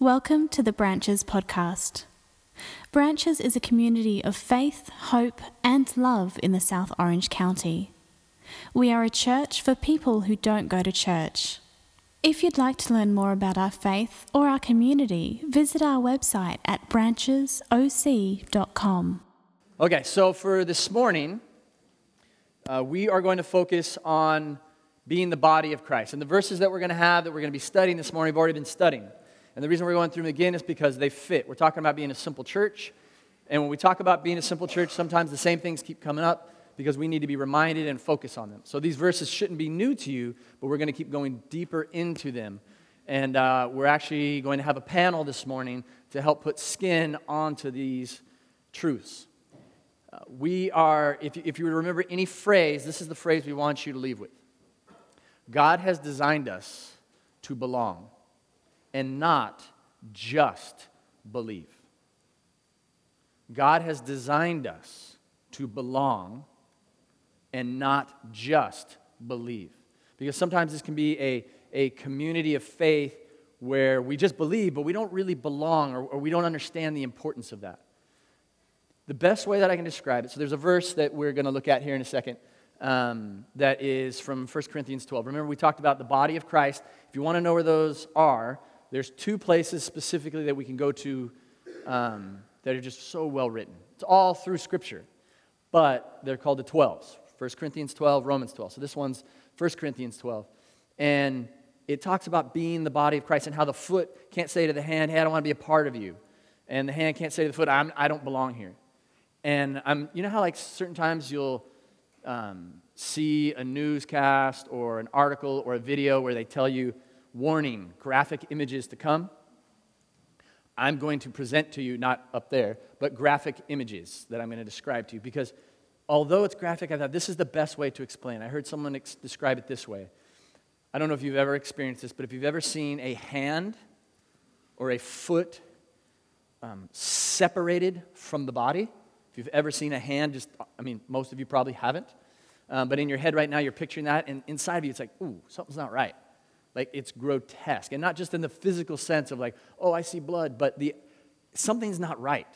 Welcome to the Branches podcast. Branches is a community of faith, hope, and love in the South Orange County. We are a church for people who don't go to church. If you'd like to learn more about our faith or our community, visit our website at branchesoc.com. Okay, so for this morning, uh, we are going to focus on being the body of Christ. And the verses that we're going to have that we're going to be studying this morning, we've already been studying. And the reason we're going through them again is because they fit. We're talking about being a simple church. And when we talk about being a simple church, sometimes the same things keep coming up because we need to be reminded and focus on them. So these verses shouldn't be new to you, but we're going to keep going deeper into them. And uh, we're actually going to have a panel this morning to help put skin onto these truths. Uh, we are, if you, if you remember any phrase, this is the phrase we want you to leave with God has designed us to belong and not just believe. God has designed us to belong and not just believe. Because sometimes this can be a, a community of faith where we just believe, but we don't really belong or, or we don't understand the importance of that. The best way that I can describe it, so there's a verse that we're going to look at here in a second um, that is from 1 Corinthians 12. Remember, we talked about the body of Christ. If you want to know where those are, there's two places specifically that we can go to um, that are just so well written. It's all through Scripture, but they're called the 12s 1 Corinthians 12, Romans 12. So this one's 1 Corinthians 12. And it talks about being the body of Christ and how the foot can't say to the hand, Hey, I don't want to be a part of you. And the hand can't say to the foot, I'm, I don't belong here. And I'm, you know how, like, certain times you'll um, see a newscast or an article or a video where they tell you, warning, graphic images to come. I'm going to present to you, not up there, but graphic images that I'm going to describe to you because although it's graphic, I thought this is the best way to explain. I heard someone ex- describe it this way. I don't know if you've ever experienced this, but if you've ever seen a hand or a foot um, separated from the body, if you've ever seen a hand, just, I mean, most of you probably haven't, um, but in your head right now, you're picturing that, and inside of you, it's like, ooh, something's not right. Like it's grotesque. And not just in the physical sense of like, oh, I see blood, but the, something's not right.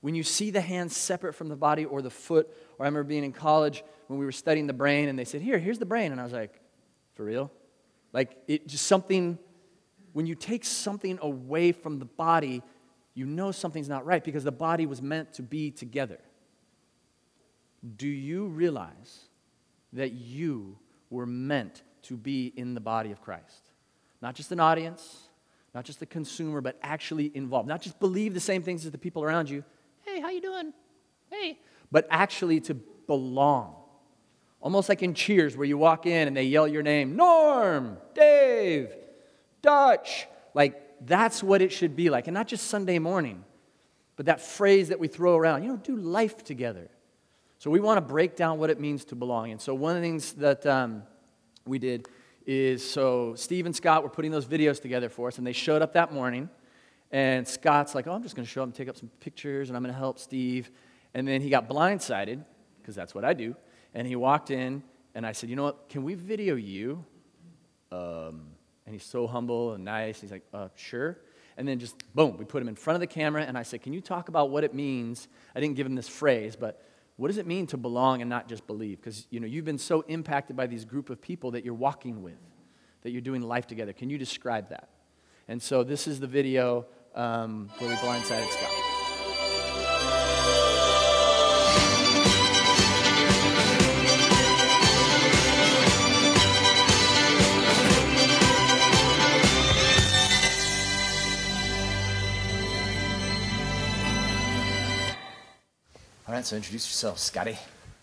When you see the hand separate from the body or the foot, or I remember being in college when we were studying the brain and they said, here, here's the brain. And I was like, for real? Like it just something, when you take something away from the body, you know something's not right because the body was meant to be together. Do you realize that you were meant to be in the body of Christ. Not just an audience, not just a consumer, but actually involved. Not just believe the same things as the people around you. Hey, how you doing? Hey. But actually to belong. Almost like in Cheers where you walk in and they yell your name, Norm, Dave, Dutch. Like that's what it should be like. And not just Sunday morning, but that phrase that we throw around, you know, do life together. So we want to break down what it means to belong. And so one of the things that um, we did is so Steve and Scott were putting those videos together for us, and they showed up that morning. And Scott's like, Oh, I'm just going to show up and take up some pictures, and I'm going to help Steve. And then he got blindsided, because that's what I do. And he walked in, and I said, You know what? Can we video you? Um, and he's so humble and nice. He's like, uh, Sure. And then just boom, we put him in front of the camera, and I said, Can you talk about what it means? I didn't give him this phrase, but what does it mean to belong and not just believe? Because you know, you've been so impacted by these group of people that you're walking with, that you're doing life together. Can you describe that? And so this is the video um, where we blindsided Scott. Right, so introduce yourself, Scotty.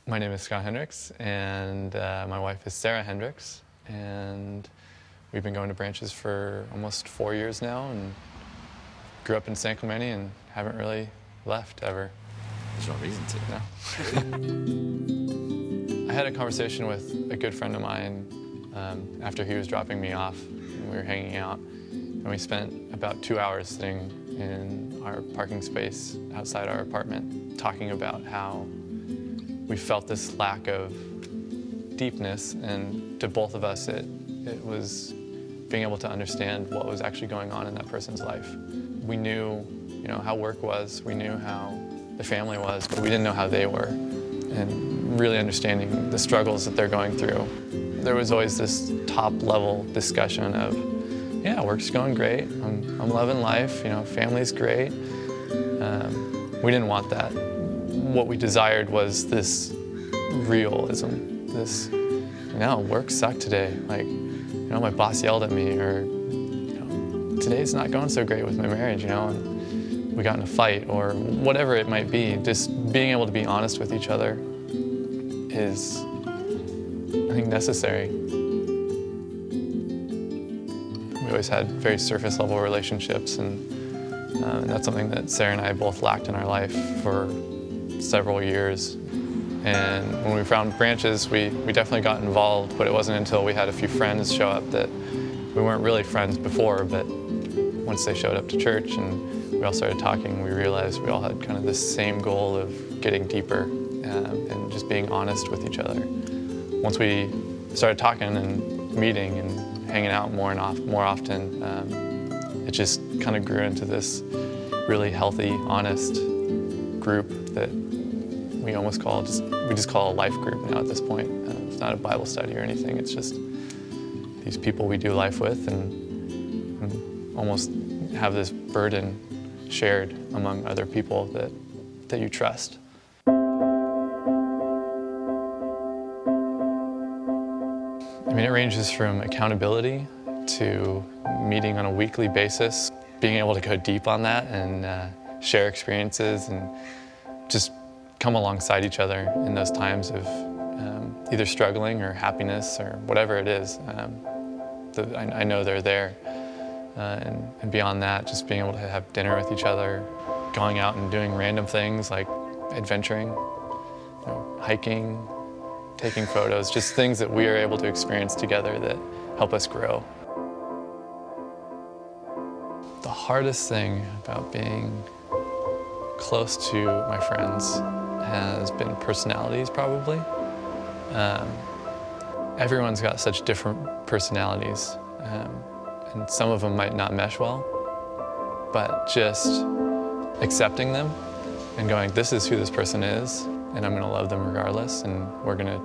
My name is Scott Hendricks, and uh, my wife is Sarah Hendricks, and we've been going to branches for almost four years now, and grew up in San Clemente and haven't really left ever. There's no reason to. No. I had a conversation with a good friend of mine um, after he was dropping me off, and we were hanging out, and we spent about two hours sitting in our parking space outside our apartment talking about how we felt this lack of deepness and to both of us it, it was being able to understand what was actually going on in that person's life. We knew, you know, how work was, we knew how the family was, but we didn't know how they were. And really understanding the struggles that they're going through. There was always this top level discussion of, yeah, work's going great, I'm, I'm loving life, you know, family's great. Um, we didn't want that. What we desired was this realism, this, you know, work sucked today. Like, you know, my boss yelled at me, or, you know, today's not going so great with my marriage, you know, and we got in a fight, or whatever it might be. Just being able to be honest with each other is, I think, necessary. Always had very surface level relationships, and, uh, and that's something that Sarah and I both lacked in our life for several years. And when we found branches, we, we definitely got involved, but it wasn't until we had a few friends show up that we weren't really friends before, but once they showed up to church and we all started talking, we realized we all had kind of this same goal of getting deeper um, and just being honest with each other. Once we started talking and meeting and hanging out more and off, more often, um, it just kind of grew into this really healthy, honest group that we almost call just we just call a life group now at this point. Uh, it's not a Bible study or anything. It's just these people we do life with and, and almost have this burden shared among other people that that you trust. Mean, it ranges from accountability to meeting on a weekly basis, being able to go deep on that and uh, share experiences and just come alongside each other in those times of um, either struggling or happiness or whatever it is. Um, the, I, I, know they're there. Uh, and, and, beyond that, just being able to have dinner with each other, going out and doing random things like adventuring, you know, hiking, taking photos, just things that we are able to experience together that help us grow. The hardest thing about being close to my friends has been personalities, probably. Um, everyone's got such different personalities, um, and some of them might not mesh well, but just accepting them and going, this is who this person is, and I'm gonna love them regardless, and we're gonna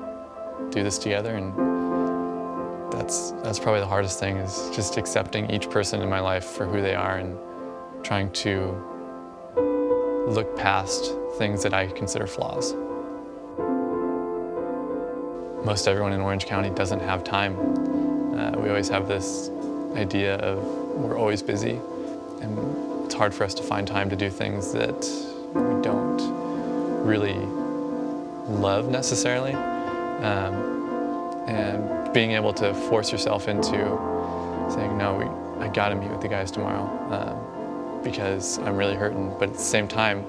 do this together. And that's, that's probably the hardest thing is just accepting each person in my life for who they are and trying to look past things that I consider flaws. Most everyone in Orange County doesn't have time. Uh, we always have this idea of we're always busy, and it's hard for us to find time to do things that we don't really love necessarily. Um, and being able to force yourself into saying, no, we, I gotta meet with the guys tomorrow. Um, because I'm really hurting. But at the same time,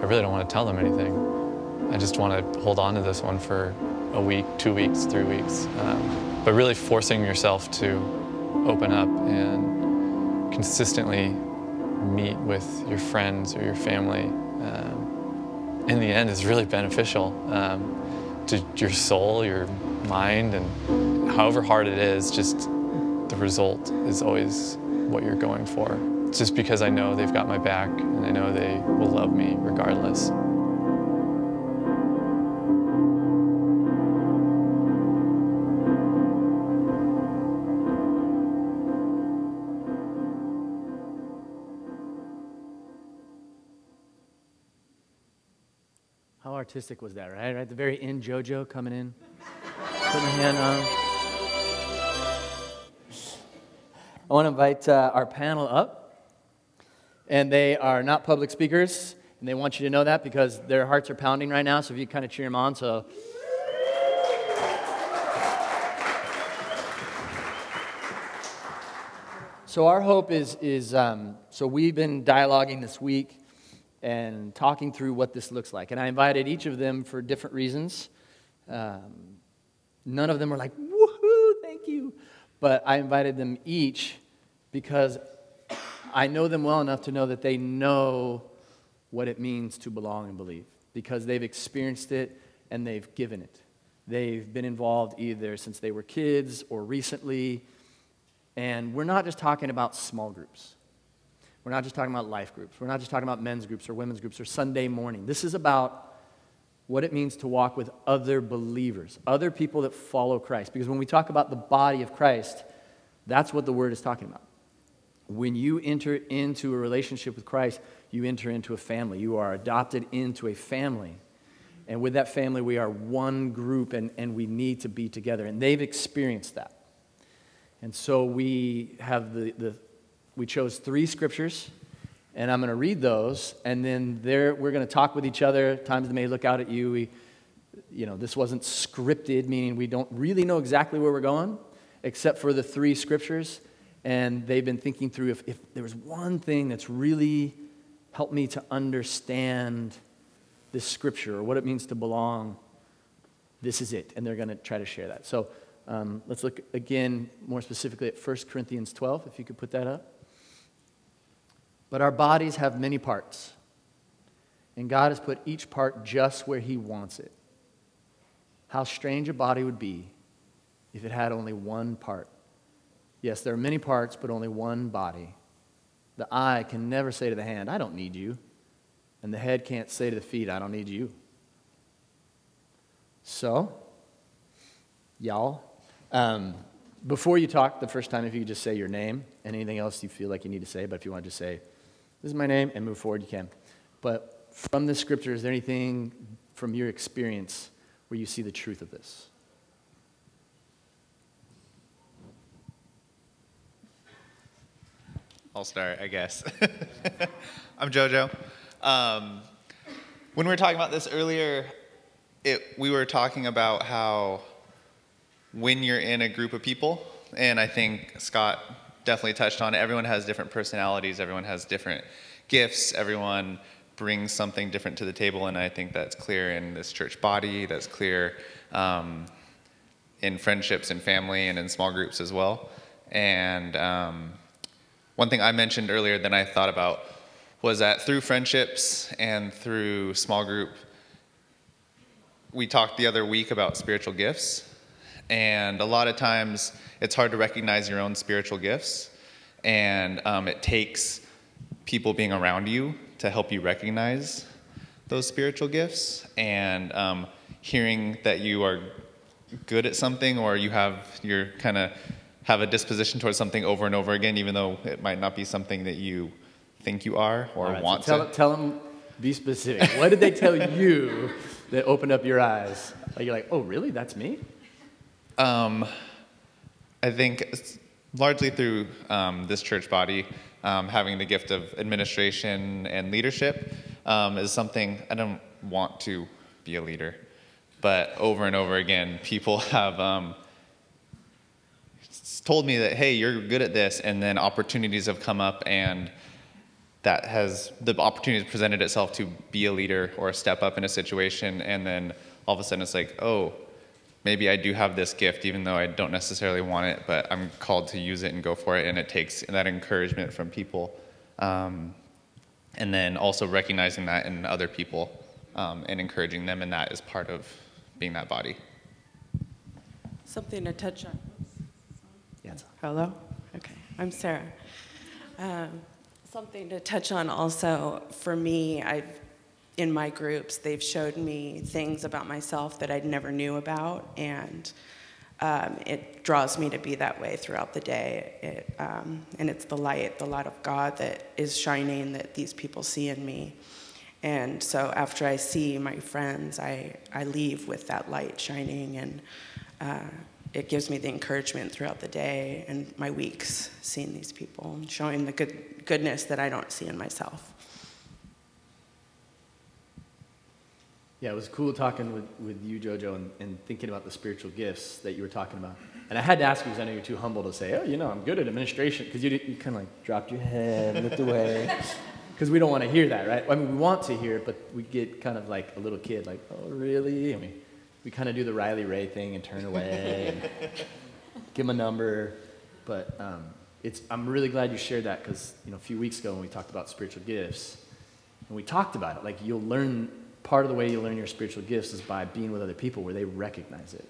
I really don't want to tell them anything. I just want to hold on to this one for a week, two weeks, three weeks. Um, but really forcing yourself to open up and consistently meet with your friends or your family in the end is really beneficial um, to your soul, your mind, and however hard it is, just the result is always what you're going for just because I know they've got my back and I know they will love me regardless. Artistic was that, right? Right at the very end, JoJo coming in, putting her hand on. I want to invite uh, our panel up and they are not public speakers, and they want you to know that because their hearts are pounding right now. So if you kind of cheer them on, so. So our hope is is um, so we've been dialoguing this week and talking through what this looks like, and I invited each of them for different reasons. Um, none of them were like, "Woohoo! Thank you," but I invited them each because I know them well enough to know that they know what it means to belong and believe because they've experienced it and they've given it. They've been involved either since they were kids or recently, And we're not just talking about small groups. We're not just talking about life groups. We're not just talking about men's groups or women's groups or Sunday morning. This is about what it means to walk with other believers, other people that follow Christ. Because when we talk about the body of Christ, that's what the word is talking about. When you enter into a relationship with Christ, you enter into a family. You are adopted into a family. And with that family, we are one group and, and we need to be together. And they've experienced that. And so we have the, the we chose three scriptures, and I'm going to read those, and then there we're going to talk with each other. Times they may look out at you. We, you know, this wasn't scripted, meaning we don't really know exactly where we're going, except for the three scriptures. And they've been thinking through if, if there was one thing that's really helped me to understand this scripture or what it means to belong, this is it. And they're going to try to share that. So um, let's look again more specifically at 1 Corinthians 12, if you could put that up. But our bodies have many parts, and God has put each part just where He wants it. How strange a body would be if it had only one part. Yes, there are many parts, but only one body. The eye can never say to the hand, I don't need you. And the head can't say to the feet, I don't need you. So, y'all, um, before you talk the first time, if you just say your name and anything else you feel like you need to say, but if you want to just say, this is my name, and move forward, you can. But from the scripture, is there anything from your experience where you see the truth of this? I'll start, I guess. I'm JoJo. Um, when we were talking about this earlier, it, we were talking about how when you're in a group of people, and I think Scott definitely touched on. Everyone has different personalities, everyone has different gifts, everyone brings something different to the table, and I think that's clear in this church body, that's clear um, in friendships and family and in small groups as well. And um, one thing I mentioned earlier that I thought about was that through friendships and through small group, we talked the other week about spiritual gifts and a lot of times it's hard to recognize your own spiritual gifts. And um, it takes people being around you to help you recognize those spiritual gifts. And um, hearing that you are good at something or you have, you're kind of have a disposition towards something over and over again, even though it might not be something that you think you are or right, want so tell, to. Tell them, be specific. what did they tell you that opened up your eyes? Like you're like, oh, really? That's me? Um, I think largely through um, this church body, um, having the gift of administration and leadership um, is something I don't want to be a leader, but over and over again, people have um, told me that, hey, you're good at this, and then opportunities have come up and that has the opportunity presented itself to be a leader or step up in a situation and then all of a sudden it's like oh maybe I do have this gift, even though I don't necessarily want it, but I'm called to use it and go for it. And it takes that encouragement from people. Um, and then also recognizing that in other people um, and encouraging them, and that is part of being that body. Something to touch on. Yes. Hello? Okay, I'm Sarah. Um, something to touch on also for me, I've in my groups, they've showed me things about myself that I'd never knew about, and um, it draws me to be that way throughout the day. It, um, and it's the light, the light of God that is shining that these people see in me. And so after I see my friends, I, I leave with that light shining, and uh, it gives me the encouragement throughout the day and my weeks seeing these people and showing the good, goodness that I don't see in myself. Yeah, it was cool talking with, with you, JoJo, and, and thinking about the spiritual gifts that you were talking about. And I had to ask you because I know you're too humble to say, oh, you know, I'm good at administration, because you, you kind of like dropped your head, and looked away. Because we don't want to hear that, right? I mean, we want to hear it, but we get kind of like a little kid, like, oh, really? I mean, we kind of do the Riley Ray thing and turn away and give him a number. But um, it's, I'm really glad you shared that because, you know, a few weeks ago when we talked about spiritual gifts, and we talked about it, like you'll learn part of the way you learn your spiritual gifts is by being with other people where they recognize it.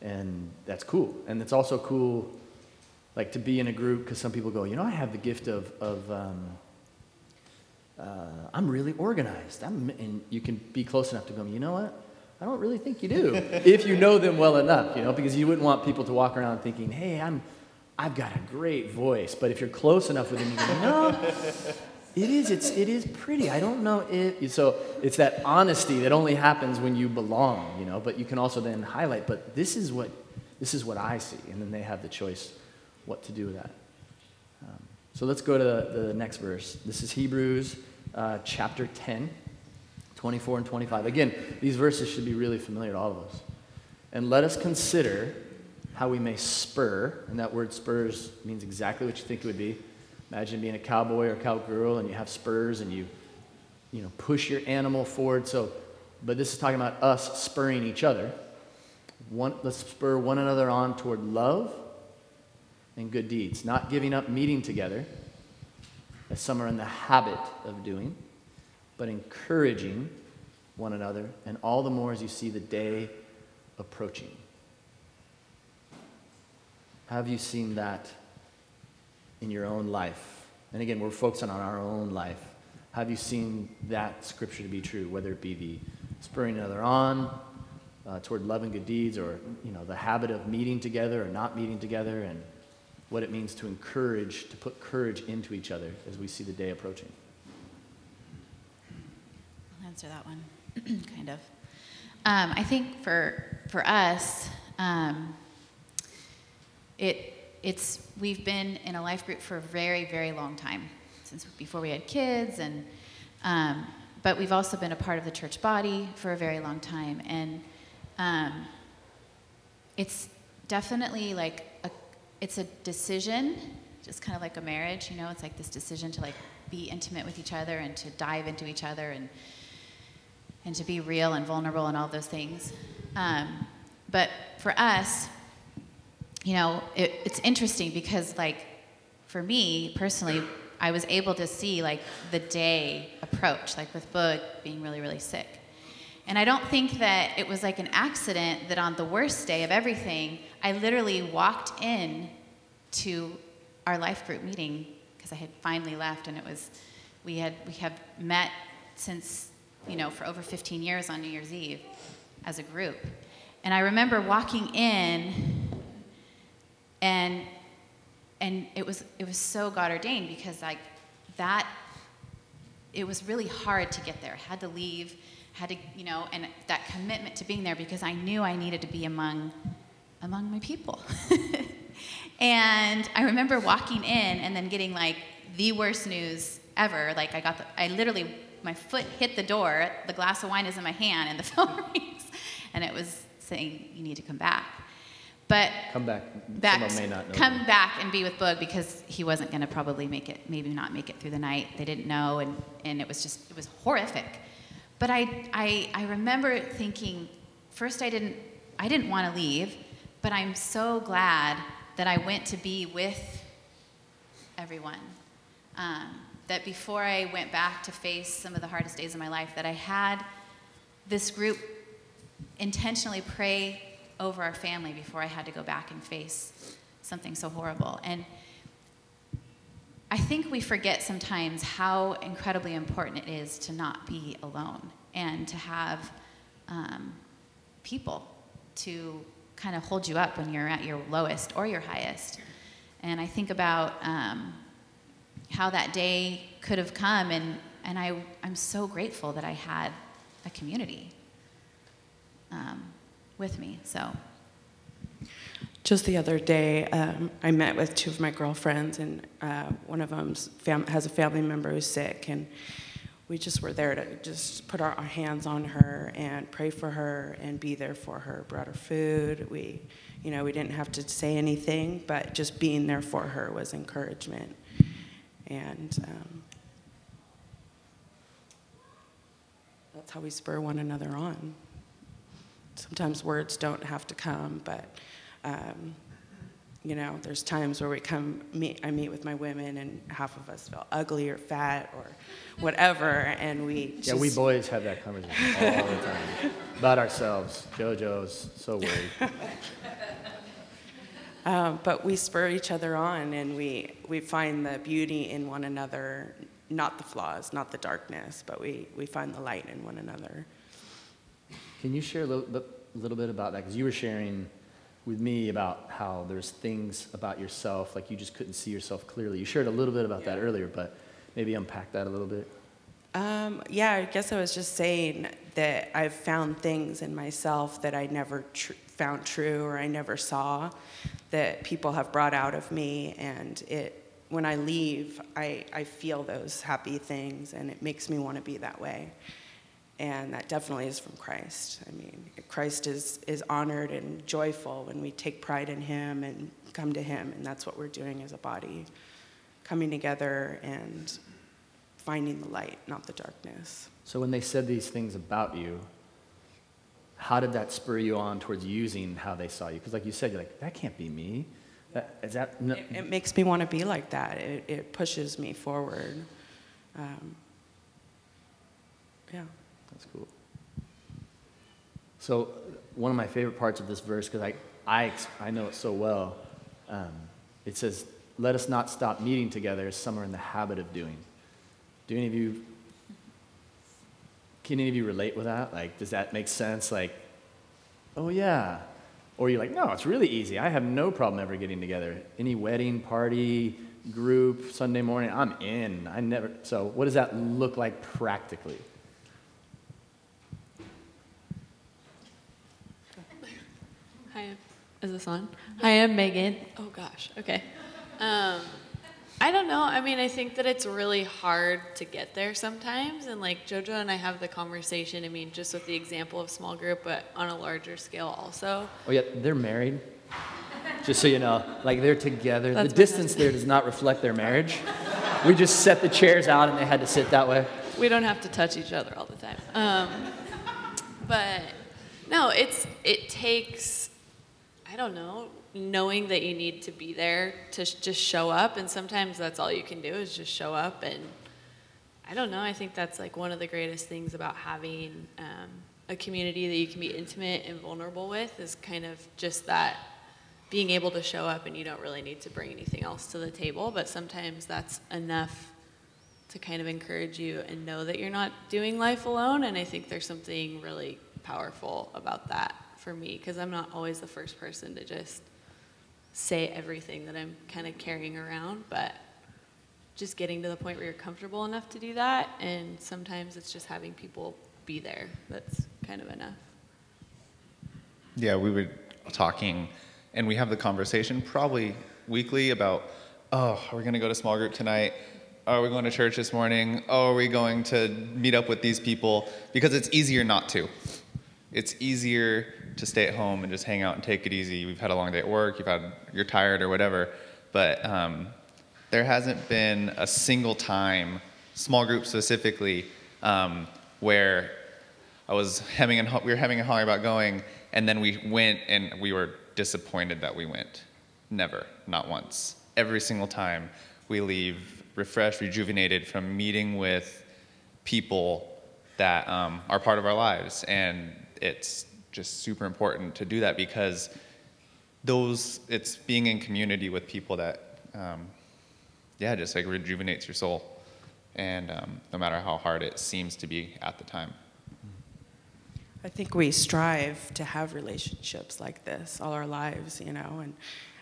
And that's cool. And it's also cool, like to be in a group because some people go, you know, I have the gift of, of um, uh, I'm really organized. I'm, and you can be close enough to go, you know what? I don't really think you do. if you know them well enough, you know, because you wouldn't want people to walk around thinking, hey, I'm, I've got a great voice. But if you're close enough with them, you go, no, it is, it's, it is pretty. I don't know if, so it's that honesty that only happens when you belong, you know, but you can also then highlight, but this is what, this is what I see. And then they have the choice what to do with that. Um, so let's go to the, the, next verse. This is Hebrews uh, chapter 10, 24 and 25. Again, these verses should be really familiar to all of us. And let us consider how we may spur, and that word spurs means exactly what you think it would be. Imagine being a cowboy or cowgirl and you have spurs and you, you know, push your animal forward. So, but this is talking about us spurring each other. One, let's spur one another on toward love and good deeds, not giving up meeting together, as some are in the habit of doing, but encouraging one another, and all the more as you see the day approaching. Have you seen that in your own life? And again, we're focusing on our own life. Have you seen that scripture to be true, whether it be the spurring another on uh, toward love and good deeds, or you know the habit of meeting together or not meeting together, and what it means to encourage, to put courage into each other as we see the day approaching. I'll answer that one, kind of. Um, I think for for us, um, it it's we've been in a life group for a very very long time since before we had kids and um, but we've also been a part of the church body for a very long time and um, it's definitely like a it's a decision, just kind of like a marriage, you know, it's like this decision to like be intimate with each other and to dive into each other and and to be real and vulnerable and all those things. Um, but for us, you know, it, it's interesting because like for me personally, I was able to see like the day approach, like with Boog being really, really sick. And I don't think that it was like an accident that on the worst day of everything, I literally walked in to our life group meeting because I had finally left and it was, we had, we have met since, you know, for over 15 years on New Year's Eve as a group. And I remember walking in and, and it was, it was so God ordained because like that, it was really hard to get there. I had to leave had to, you know, and that commitment to being there because I knew I needed to be among, among my people. and I remember walking in and then getting like the worst news ever. Like I got the, I literally, my foot hit the door, the glass of wine is in my hand, and the phone rings, and it was saying, "You need to come back." But come back. back come back and be with Boog because he wasn't going to probably make it, maybe not make it through the night. They didn't know, and and it was just it was horrific. But I, I, I remember thinking, first I didn't, I didn't want to leave, but I'm so glad that I went to be with everyone. Um, that before I went back to face some of the hardest days of my life, that I had this group intentionally pray over our family before I had to go back and face something so horrible. And I think we forget sometimes how incredibly important it is to not be alone and to have um, people to kind of hold you up when you're at your lowest or your highest. And I think about um, how that day could have come, and, and I, I'm so grateful that I had a community um, with me. So. Just the other day, um, I met with two of my girlfriends, and uh, one of them fam- has a family member who's sick, and we just were there to just put our, our, hands on her and pray for her and be there for her. Brought her food. We, you know, we didn't have to say anything, but just being there for her was encouragement, and um, that's how we spur one another on. Sometimes words don't have to come, but um, you know, there's times where we come, meet, I meet with my women, and half of us feel ugly or fat or whatever, and we just, yeah, we boys have that conversation all the time about ourselves. JoJo's so worried. Um, but we spur each other on and we, we find the beauty in one another, not the flaws, not the darkness, but we, we find the light in one another. Can you share a little, bit- little bit about that? Because you were sharing with me about how there's things about yourself, like you just couldn't see yourself clearly. You shared a little bit about that earlier, but maybe unpack that a little bit. Um, yeah, I guess I was just saying that I've found things in myself that I never tr- found true or I never saw that people have brought out of me. And it, when I leave, I, I feel those happy things and it makes me want to be that way. And that definitely is from Christ. I mean, Christ is, is honored and joyful when we take pride in Him and come to Him. And that's what we're doing as a body coming together and finding the light, not the darkness. So when they said these things about you, how did that spur you on towards using how they saw you? Because like you said, you're like, that can't be me. That, is that, no, It, it makes me want to be like that. It, it pushes me forward. Um, yeah. That's cool. So, one of my favorite parts of this verse, because I, I, I know it so well, um, it says, Let us not stop meeting together as some are in the habit of doing. Do any of you, can any of you relate with that? Like, does that make sense? Like, oh yeah. Or you're like, no, it's really easy. I have no problem ever getting together. Any wedding, party, group, Sunday morning, I'm in. I never. So, what does that look like practically? Hi, is this on? Hi, I'm Megan. Oh gosh, okay. Um, I don't know. I mean, I think that it's really hard to get there sometimes, and like JoJo and I have the conversation. I mean, just with the example of small group, but on a larger scale also. Oh yeah, they're married. Just so you know, like they're together. That's the distance there does not reflect their marriage. We just set the chairs out and they had to sit that way. we don't have to touch each other all the time. Um, but no, it's it takes I don't know knowing that you need to be there to sh- just show up, and sometimes that's all you can do is just show up. And I don't know. I think that's like one of the greatest things about having um, a community that you can be intimate and vulnerable with is kind of just that being able to show up and you don't really need to bring anything else to the table but sometimes that's enough to kind of encourage you and know that you're not doing life alone. And I think there's something really powerful about that for me because I'm not always the first person to just say everything that I'm kind of carrying around, but just getting to the point where you're comfortable enough to do that. And sometimes it's just having people be there that's kind of enough. Yeah, we were talking, and we have the conversation probably weekly about, oh, are we going to go to small group tonight? Are we going to church this morning? Oh, are we going to meet up with these people? Because it's easier not to. It's easier to stay at home and just hang out and take it easy. We've had a long day at work. You've had you're tired or whatever, but um, there hasn't been a single time, small group specifically, um, where I was hemming and we were hemming and hawing about going, and then we went and we were disappointed that we went. Never, not once. Every single time we leave refreshed, rejuvenated from meeting with people that um, are part of our lives, and it's just super important to do that because those it's being in community with people that um, yeah just like rejuvenates your soul and um, no matter how hard it seems to be at the time I think we strive to have relationships like this all our lives, you know, and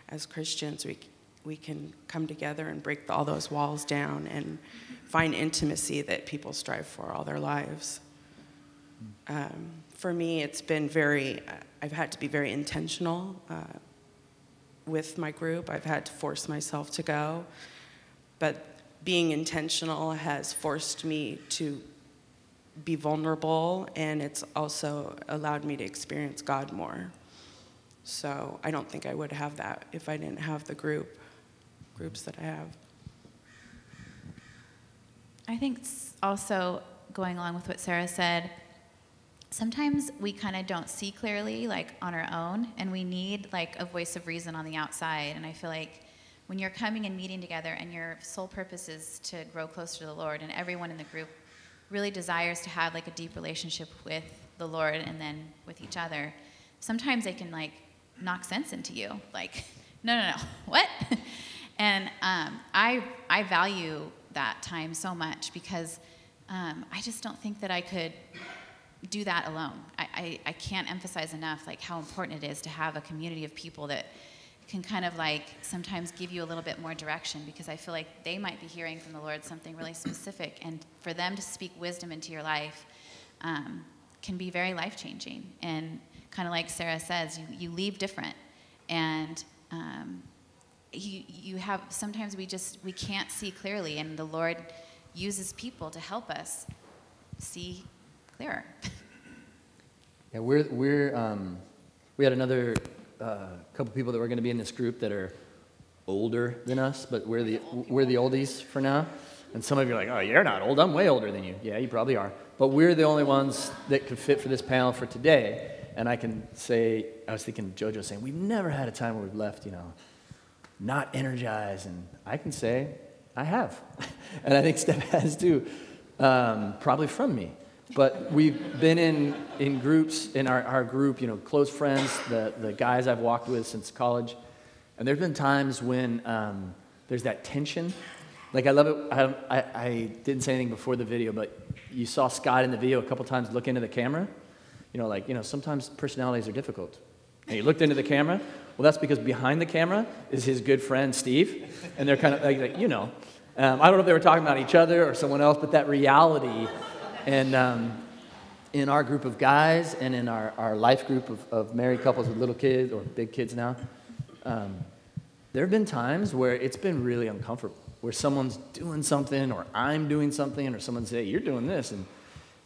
as Christians, we, we can come together and break all those walls down and find intimacy that people strive for all their lives. Um, for me, it's been very, I've had to be very intentional uh, with my group. I've had to force myself to go. But being intentional has forced me to be vulnerable, and it's also allowed me to experience God more. So I don't think I would have that if I didn't have the group, groups that I have. I think also going along with what Sarah said. Sometimes we kind of don't see clearly, like on our own, and we need like a voice of reason on the outside. And I feel like when you're coming and meeting together, and your sole purpose is to grow closer to the Lord, and everyone in the group really desires to have like a deep relationship with the Lord and then with each other, sometimes they can like knock sense into you. Like, no, no, no. What? and um, I, I value that time so much because um, I just don't think that I could do that alone. I, I, I can't emphasize enough like how important it is to have a community of people that can kind of like sometimes give you a little bit more direction because I feel like they might be hearing from the Lord something really specific, and for them to speak wisdom into your life um, can be very life changing. And kind of like Sarah says, you, you leave different, and um, you, you have sometimes we just we can't see clearly, and the Lord uses people to help us see clearer. Yeah, we're, we're, um, we had another uh, couple people that were going to be in this group that are older than us, but we're the, we're the oldies for now. And some of you are like, oh, you're not old. I'm way older than you. Yeah, you probably are. But we're the only ones that could fit for this panel for today. And I can say, I was thinking, JoJo saying, we've never had a time where we've left, you know, not energized. And I can say, I have. and I think Steph has too, um, probably from me. But we've been in, in groups, in our, our group, you know, close friends, the, the guys I've walked with since college. And there's been times when um, there's that tension. Like, I love it. I, I, I, didn't say anything before the video, but you saw Scott in the video a couple times look into the camera. You know, like, you know, sometimes personalities are difficult. And he looked into the camera. Well, that's because behind the camera is his good friend, Steve. And they're kind of like, like you know. Um, I don't know if they were talking about each other or someone else, but that reality and um, in our group of guys and in our, our life group of, of married couples with little kids or big kids now, um, there have been times where it's been really uncomfortable, where someone's doing something or I'm doing something or someone say, you're doing this, and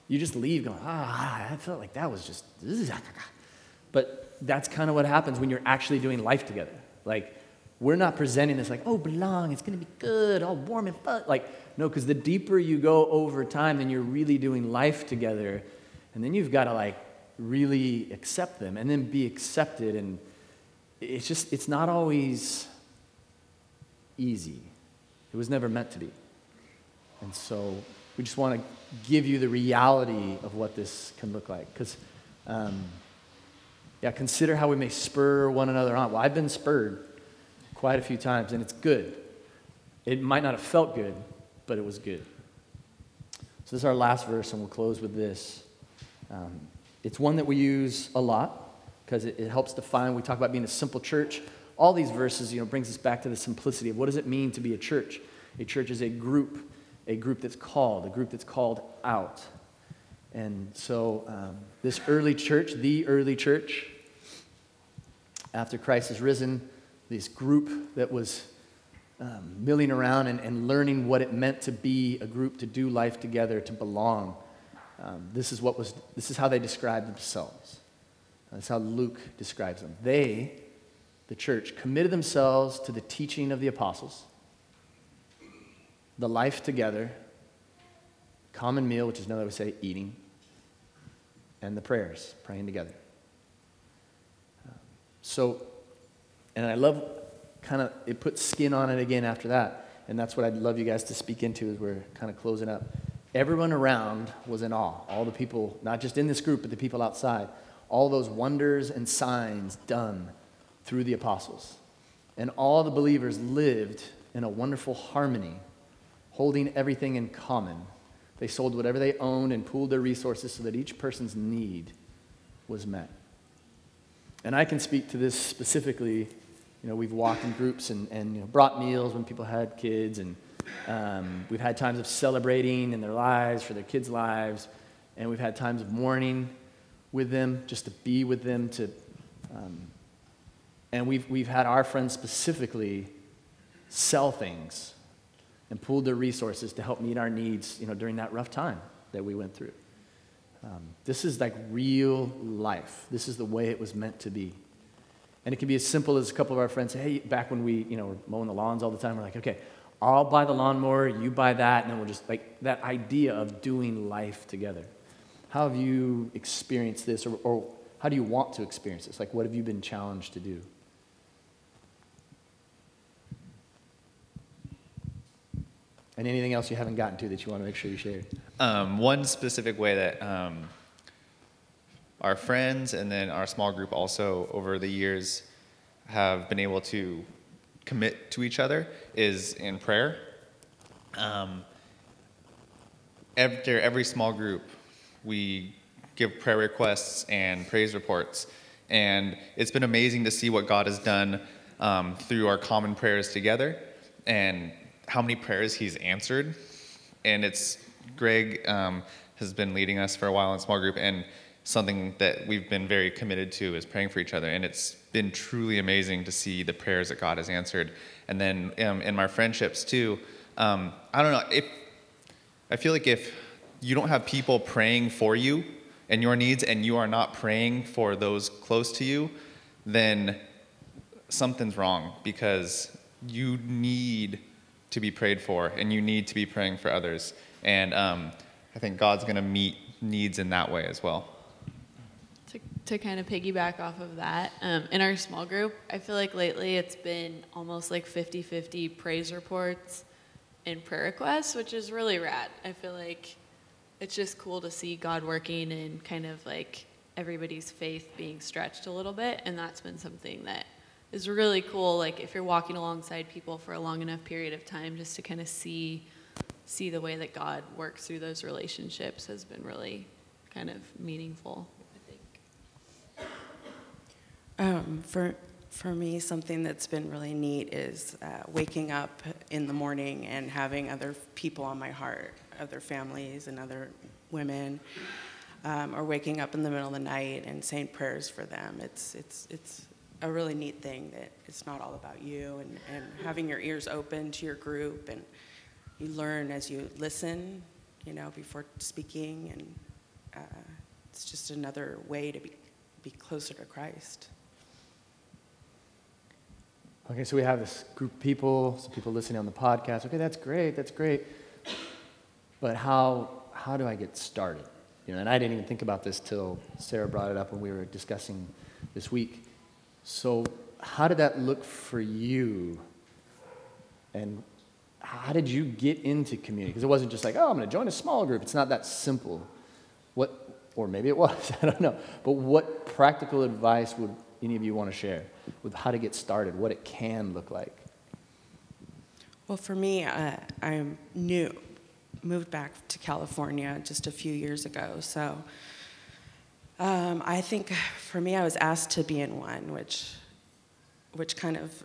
you just leave going, ah, I felt like that was just, but that's kind of what happens when you're actually doing life together. Like, we're not presenting this like, oh, belong, it's to be good, all warm and fun. Like, no, because the deeper you go over time, then you're really doing life together. And then you've got to like really accept them and then be accepted. And it's just, it's not always easy. It was never meant to be. And so we just want to give you the reality of what this can look like. Because, um, yeah, consider how we may spur one another on. Well, I've been spurred quite a few times, and it's good. It might not have felt good, but it was good. So, this is our last verse, and we'll close with this. Um, it's one that we use a lot because it, it, helps define. We talk about being a simple church. All these verses, you know, brings us back to the simplicity of what does it mean to be a church. A church is a group, a group that's called, a group that's called out. And so, um, this early church, the early church, after Christ has risen, this group that was um, milling around and, and learning what it meant to be a group, to do life together, to belong. Um, this, is what was, this is how they described themselves. That's how Luke describes them. They, the church, committed themselves to the teaching of the apostles, the life together, common meal, which is another way to say eating, and the prayers, praying together. Um, so, and I love kind of it puts skin on it again after that. And that's what I'd love you guys to speak into as we're kind of closing up. Everyone around was in awe. All the people, not just in this group, but the people outside. All those wonders and signs done through the apostles. And all the believers lived in a wonderful harmony, holding everything in common. They sold whatever they owned and pooled their resources so that each person's need was met. And I can speak to this specifically you know, we've walked in groups and, and you know, brought meals when people had kids, and um, we've had times of celebrating in their lives, for their kids' lives, and we've had times of mourning with them, just to be with them, to, um, and we've, we've had our friends specifically sell things and pooled their resources to help meet our needs, you know, during that rough time that we went through. Um, this is like real life. This is the way it was meant to be. And it can be as simple as a couple of our friends say, hey, back when we, you know, were mowing the lawns all the time, we're like, okay, I'll buy the lawnmower, you buy that, and then we'll just, like, that idea of doing life together. How have you experienced this, or, or how do you want to experience this? Like, what have you been challenged to do? And anything else you haven't gotten to that you want to make sure you share? Um, one specific way that um, our friends and then our small group also over the years have been able to commit to each other is in prayer. Um, after every small group, we give prayer requests and praise reports. And it's been amazing to see what God has done um, through our common prayers together and how many prayers He's answered. And it's Greg um, has been leading us for a while in small group, and something that we've been very committed to is praying for each other. And it's been truly amazing to see the prayers that God has answered. And then um, in my friendships too, um, I don't know if I feel like if you don't have people praying for you and your needs, and you are not praying for those close to you, then something's wrong because you need to be prayed for and you need to be praying for others. And um, I think God's going to meet needs in that way as well. To, kind of piggyback off of that, um, in our small group, I feel like lately it's been almost like 50 50 praise reports and prayer requests, which is really rad. I feel like it's just cool to see God working and kind of like everybody's faith being stretched a little bit. And that's been something that is really cool. Like if you're walking alongside people for a long enough period of time, just to kind of see see the way that God works through those relationships has been really kind of meaningful. Um, for for me, something that's been really neat is uh, waking up in the morning and having other people on my heart, other families and other women, um, or waking up in the middle of the night and saying prayers for them. It's it's it's a really neat thing that it's not all about you and, and having your ears open to your group and you learn as you listen, you know, before speaking and uh, it's just another way to be be closer to Christ. Okay, so we have this group of people, some people listening on the podcast. Okay, that's great, that's great. But how, how do I get started? You know, and I didn't even think about this till Sarah brought it up when we were discussing this week. So, how did that look for you? And how did you get into community? Because it wasn't just like, oh, I'm going to join a small group. It's not that simple. What, or maybe it was, I don't know. But what practical advice would any of you want to share with how to get started, what it can look like? Well, for me, uh, I'm new, moved back to California just a few years ago. So um, I think for me, I was asked to be in one, which, which kind of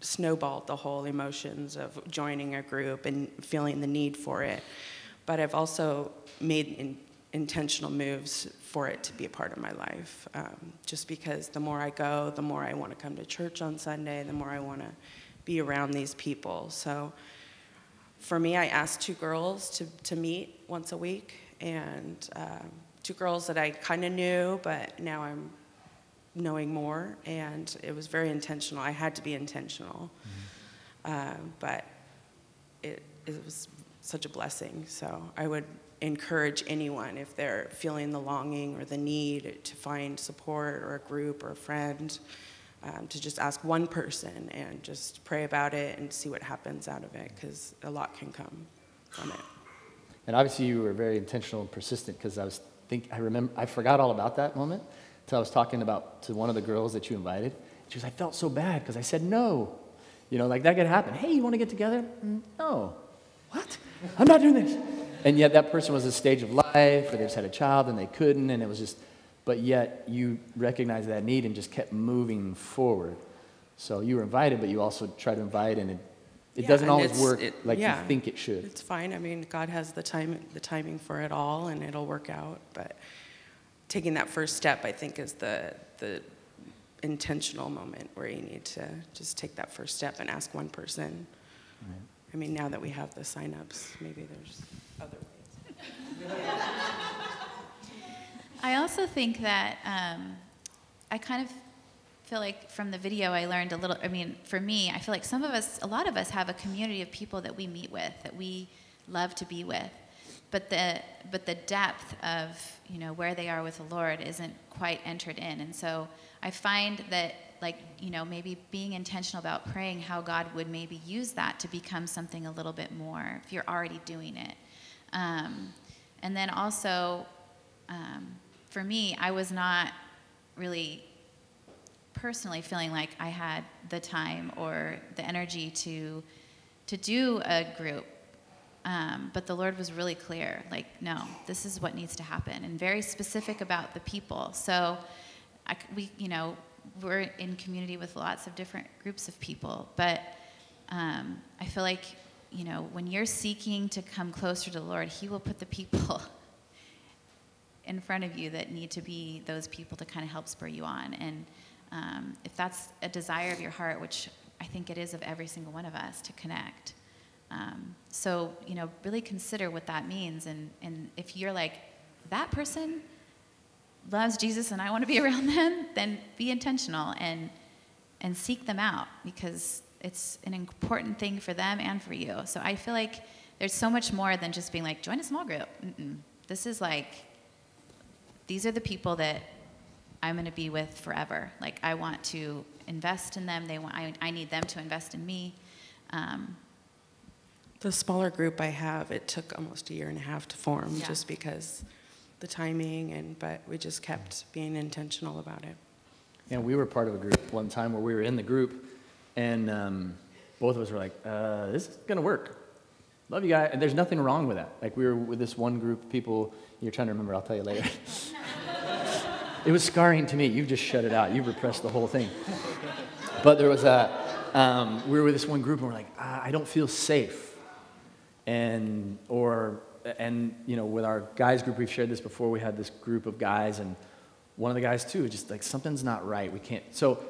snowballed the whole emotions of joining a group and feeling the need for it. But I've also made intentional moves for it to be a part of my life. Um, just because the more I go, the more I want to come to church on Sunday, the more I want to be around these people. So for me, I asked two girls to, to meet once a week, and um, two girls that I kind of knew, but now I'm knowing more, and it was very intentional. I had to be intentional, mm-hmm. uh, but it, it was such a blessing. So I would encourage anyone if they're feeling the longing or the need to find support or a group or a friend um, to just ask one person and just pray about it and see what happens out of it because a lot can come from it. And obviously, you were very intentional and persistent because I was think I remember I forgot all about that moment until I was talking about to one of the girls that you invited. She was, I felt so bad because I said no. You know, like that could happen. Hey, you want to get together? Mm, no. What? I'm not doing this. And yet that person was a stage of life, or they just had a child and they couldn't, and it was just, but yet you recognized that need and just kept moving forward. So you were invited, but you also try to invite, and it, it Yeah, doesn't always work it- like yeah. you think it should. It's fine. I mean, God has the time, the timing for it all, and it'll work out. But taking that first step, I think, is the the intentional moment where you need to just take that first step and ask one person. I mean, now that we have the signups, maybe there's other ways. I also think that um, I kind of feel like from the video I learned a little. I mean, for me, I feel like some of us, a lot of us, have a community of people that we meet with that we love to be with, but the but the depth of you know where they are with the Lord isn't quite entered in, and so I find that like you know maybe being intentional about praying how God would maybe use that to become something a little bit more if you're already doing it, um, and then also um, for me, I was not really personally feeling like I had the time or the energy to to do a group. Um, but the Lord was really clear, like, no, this is what needs to happen, and very specific about the people. So, I, we, you know, we're in community with lots of different groups of people, but um, I feel like, you know, when you're seeking to come closer to the Lord, He will put the people in front of you that need to be those people to kind of help spur you on. And um, if that's a desire of your heart, which I think it is of every single one of us to connect. Um, so, you know, really consider what that means. And, and if you're like, that person loves Jesus and I want to be around them, then be intentional and, and seek them out because it's an important thing for them and for you. So I feel like there's so much more than just being like, join a small group. Mm-mm. This is like, these are the people that I'm going to be with forever. Like, I want to invest in them. They want, I, I need them to invest in me. Um, the smaller group I have, it took almost a year and a half to form Yeah. just because the timing and but we just kept being intentional about it. And we were part of a group one time where we were in the group, and um, both of us were like, uh, "This is gonna work." Love you guys, and there's nothing wrong with that. Like we were with this one group of people. You're trying to remember. I'll tell you later. it was scarring to me. You've just shut it out. You've repressed the whole thing. But there was a. Um, we were with this one group, and we're like, "Ah, I don't feel safe, and or and you know, with our guys group, we've shared this before. We had this group of guys, and one of the guys too, just like something's not right. We can't. So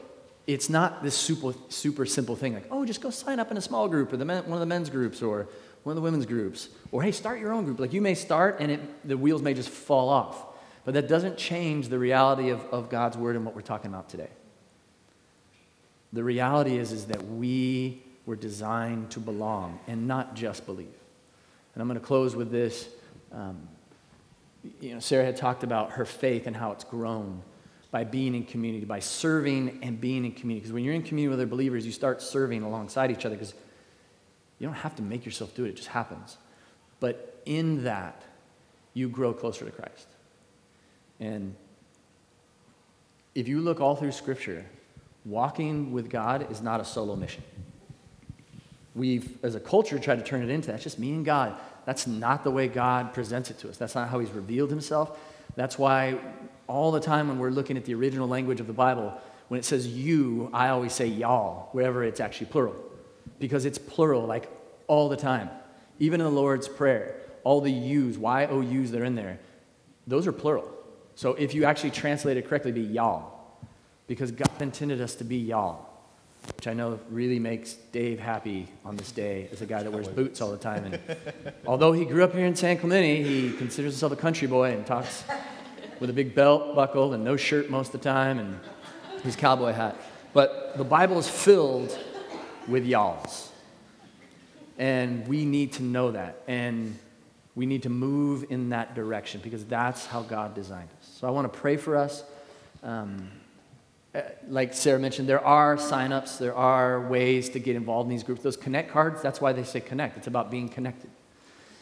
it's not this super super simple thing like, oh, just go sign up in a small group or the men, one of the men's groups or one of the women's groups, or hey, start your own group. Like you may start, and it, the wheels may just fall off, but that doesn't change the reality of, of God's word and what we're talking about today. The reality is, is that we were designed to belong and not just believe. And I'm going to close with this. Um, you know, Sarah had talked about her faith and how it's grown by being in community, by serving and being in community. Because when you're in community with other believers, you start serving alongside each other because you don't have to make yourself do it, it just happens. But in that, you grow closer to Christ. And if you look all through Scripture, walking with God is not a solo mission. We've, as a culture, tried to turn it into that's just me and God. That's not the way God presents it to us. That's not how He's revealed Himself. That's why all the time when we're looking at the original language of the Bible, when it says you, I always say y'all, wherever it's actually plural. Because it's plural, like all the time. Even in the Lord's Prayer, all the yous, Y O U's that are in there, those are plural. So if you actually translate it correctly, be y'all. Because God intended us to be y'all which I know really makes Dave happy on this day as a guy that wears boots all the time. And although he grew up here in San Clemente, he considers himself a country boy and talks with a big belt buckle and no shirt most of the time and his cowboy hat. But the Bible is filled with y'alls. And we need to know that. And we need to move in that direction because that's how God designed us. So I want to pray for us. Um, uh, like Sarah mentioned, there are signups, there are ways to get involved in these groups. Those connect cards, that's why they say connect. It's about being connected.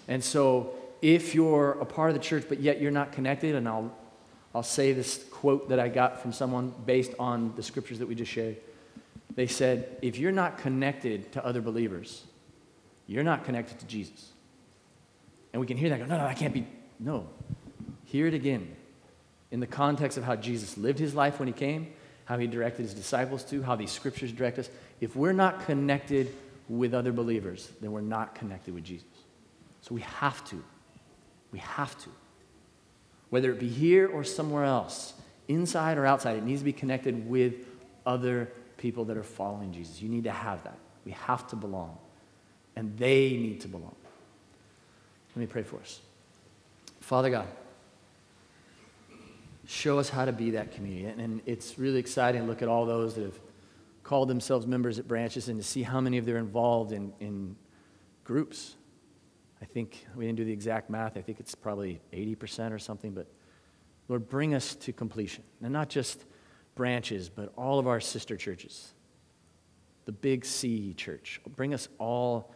And so if you're a part of the church, but yet you're not connected, and I'll, I'll say this quote that I got from someone based on the scriptures that we just shared. They said, if you're not connected to other believers, you're not connected to Jesus. And we can hear that go, no, no, I can't be. No. Hear it again in the context of how Jesus lived his life when he came how he directed his disciples to, how these scriptures direct us. If we're not connected with other believers, then we're not connected with Jesus. So we have to. We have to. Whether it be here or somewhere else, inside or outside, it needs to be connected with other people that are following Jesus. You need to have that. We have to belong. And they need to belong. Let me pray for us. Father God, show us how to be that community. And, it's really exciting to look at all those that have called themselves members at branches and to see how many of them are involved in, in groups. I think we didn't do the exact math. I think it's probably 80% or something. But Lord, bring us to completion. And not just branches, but all of our sister churches. The big C church. Bring us all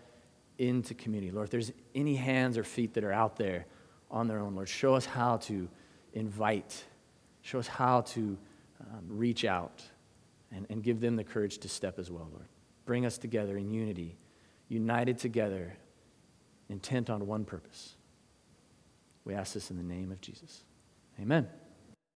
into community. Lord, if there's any hands or feet that are out there on their own, Lord, show us how to invite Show us how to um, reach out and, and give them the courage to step as well, Lord. Bring us together in unity, united together, intent on one purpose. We ask this in the name of Jesus. Amen.